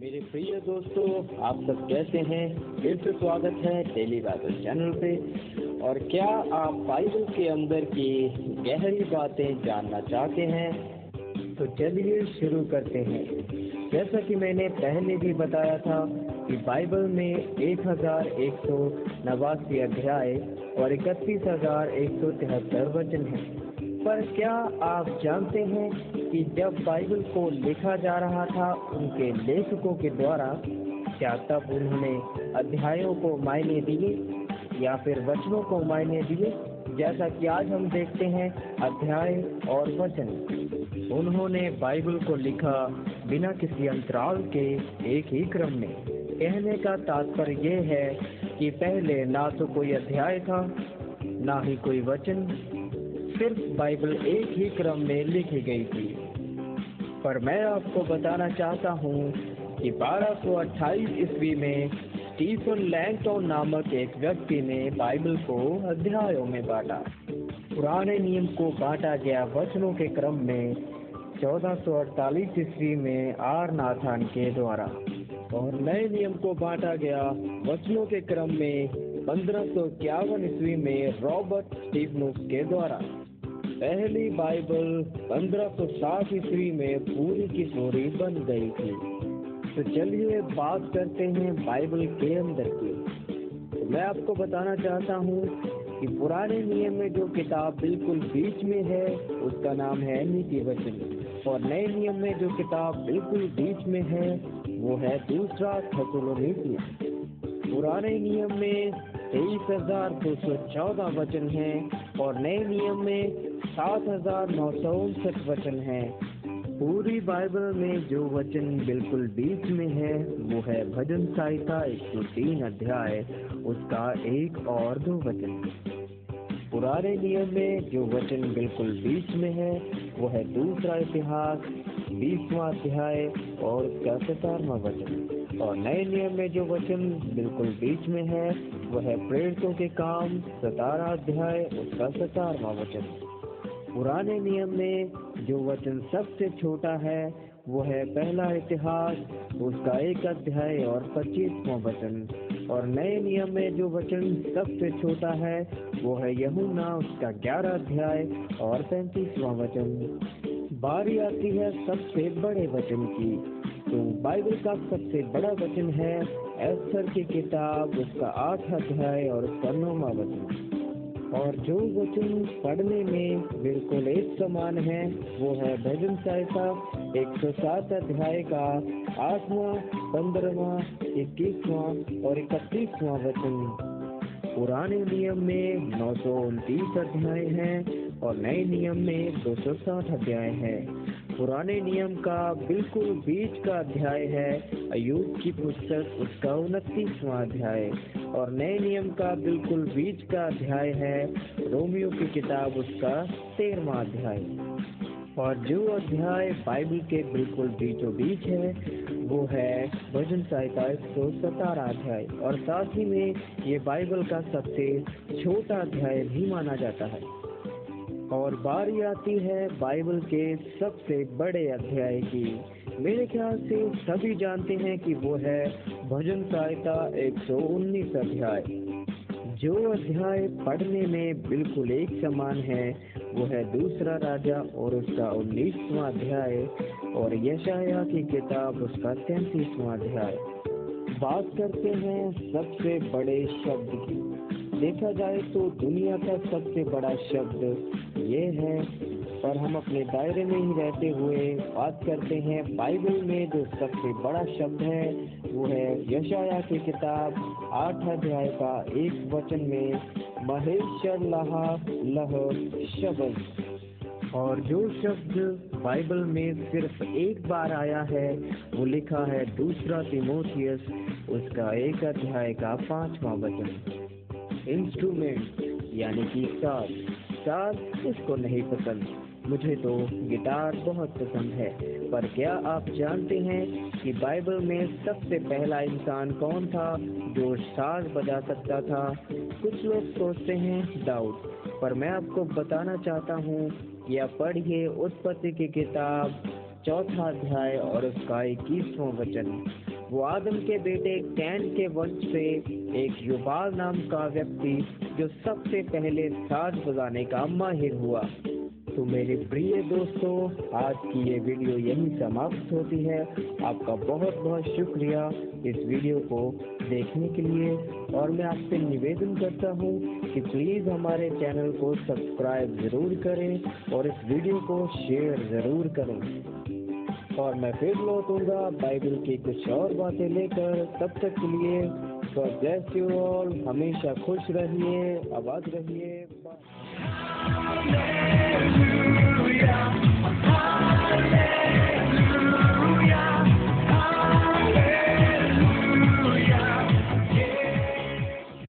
मेरे प्रिय दोस्तों, आप सब कैसे हैं? फिर से स्वागत है डेली बाइबल चैनल पे। और क्या आप बाइबल के अंदर की गहरी बातें जानना चाहते हैं? तो चलिए शुरू करते हैं। जैसा कि मैंने पहले भी बताया था कि बाइबल में एक हज़ार एक सौ नवासी अध्याय और इकतीस हज़ार एक सौ तिहत्तर वचन हैं। पर क्या आप जानते हैं कि जब बाइबल को लिखा जा रहा था, उनके लेखकों के द्वारा, क्या तब उन्होंने अध्यायों को मायने दिए या फिर वचनों को मायने दिए? जैसा कि आज हम देखते हैं, अध्याय और वचन। उन्होंने बाइबल को लिखा बिना किसी अंतराल के एक ही क्रम में। कहने का तात्पर्य यह है कि पहले ना तो कोई अध्याय था, ना ही कोई वचन सिर्फ़ बाइबल एक ही क्रम में लिखी गई थी। पर मैं आपको बताना चाहता हूँ कि 1228 ईस्वी में स्टीफन लैंगटोन नामक एक व्यक्ति ने बाइबल को अध्यायों में बांटा। पुराने नियम को बांटा गया वचनों के क्रम में 1448 ईस्वी में आर नाथान के द्वारा। और नए नियम को बांटा गया वचनों के क्रम में पंद्रह ईस्वी में रॉबर्ट स्टीफनुस के द्वारा। पहली बाइबल 1560 ईस्वी में पूरी की पूरी बन गई थी। तो चलिए बात करते हैं बाइबल के अंदर की। तो मैं आपको बताना चाहता हूँ कि पुराने नियम में जो किताब बिल्कुल बीच में है, उसका नाम है नीति वचन और नए नियम में जो किताब बिल्कुल बीच में है, वो है दूसरा थसलोनिकिया। पुराने नियम में तेईस हज़ार दो सौ चौदह वचन हैं और नए नियम में सात हज़ार नौ सौ उनसठ वचन है। पूरी बाइबल में जो वचन बिल्कुल बीच में है, वो है भजन सहिता एक सौ तीन अध्याय, उसका एक और दो वचन। पुराने नियम में जो वचन बिल्कुल बीच में है, वो है दूसरा इतिहास, बीसवा अध्याय और उसका सतारवा वचन। और नए नियम में जो वचन बिल्कुल बीच में है, वह है प्रेरितों के काम, सतारा अध्याय, उसका सतारवा वचन। पुराने नियम में जो वचन सबसे छोटा है वो है पहला इतिहास, उसका एक अध्याय और पच्चीसवा वचन। और नए नियम में जो वचन सबसे छोटा है वो है यमुना उसका ग्यारह अध्याय और पैंतीसवा वचन। बारी आती है सबसे बड़े वचन की। तो बाइबल का सबसे बड़ा वचन है एस्थर की किताब, उसका आठ अध्याय और उसका नौवा वचन। और जो वचन पढ़ने में बिल्कुल एक समान है, वो है भजन सहायता एक सौ सात अध्याय का आठवां, पंद्रहवा, इक्कीसवां और इकतीसवां वचन। पुराने नियम में नौ सौ उनतीस अध्याय हैं और नए नियम में दो सौ साठ अध्याय है। पुराने नियम का बिल्कुल बीच का अध्याय है। अयुब की पुस्तक, उसका उनतीसवां अध्याय। और नए नियम का बिल्कुल बीच का अध्याय है। रोमियो की किताब, उसका तेरहवा अध्याय। और जो अध्याय बाइबल के बिल्कुल बीचों बीच है, वो है भजन सहायता एक सौ सतारह अध्याय। और साथ ही में ये बाइबल का सबसे छोटा अध्याय भी माना जाता है। और बारी आती है बाइबल के सबसे बड़े अध्याय की। मेरे ख्याल से सभी जानते हैं कि वो है भजन सहायता 119 अध्याय। जो अध्याय पढ़ने में बिल्कुल एक समान है, वो है दूसरा राजा और उसका उन्नीसवा अध्याय और यशाया की किताब उसका तैतीसवा अध्याय। बात करते हैं सबसे बड़े शब्द की। देखा जाए तो दुनिया का सबसे बड़ा शब्द ये है, पर हम अपने दायरे में ही रहते हुए बात करते हैं बाइबल में जो सबसे बड़ा शब्द है, वो है यशाया की किताब आठ अध्याय का एक वचन में, महेश्वर लहा लह शब्द और जो शब्द बाइबल में सिर्फ़ एक बार आया है, वो लिखा है दूसरा तिमोथियस, उसका एक अध्याय का पांचवा वचन। इंस्ट्रूमेंट यानी कि साज साज उसको नहीं पसंद. मुझे तो गिटार बहुत पसंद है. पर क्या आप जानते हैं कि बाइबल में सबसे पहला इंसान कौन था जो साज बजा सकता था? कुछ लोग सोचते हैं दाऊद पर मैं आपको बताना चाहता हूँ या पढ़िए उत्पत्ति की किताब, चौथा अध्याय और उसका इक्कीसवां वचन. वो आदम के बेटे कैन के वंश से एक युबाल नाम का व्यक्ति जो सबसे पहले साज बजाने का माहिर हुआ। तो मेरे प्रिय दोस्तों, आज की ये वीडियो यही समाप्त होती है। आपका बहुत बहुत शुक्रिया इस वीडियो को देखने के लिए। और मैं आपसे निवेदन करता हूँ कि प्लीज़ हमारे चैनल को सब्सक्राइब ज़रूर करें और इस वीडियो को शेयर ज़रूर करें। और मैं फिर लौटूँगा बाइबल की कुछ और बातें लेकर तब तक के लिए गॉड ब्लेस यू ऑल हमेशा खुश रहिए आवाज़ रहिए.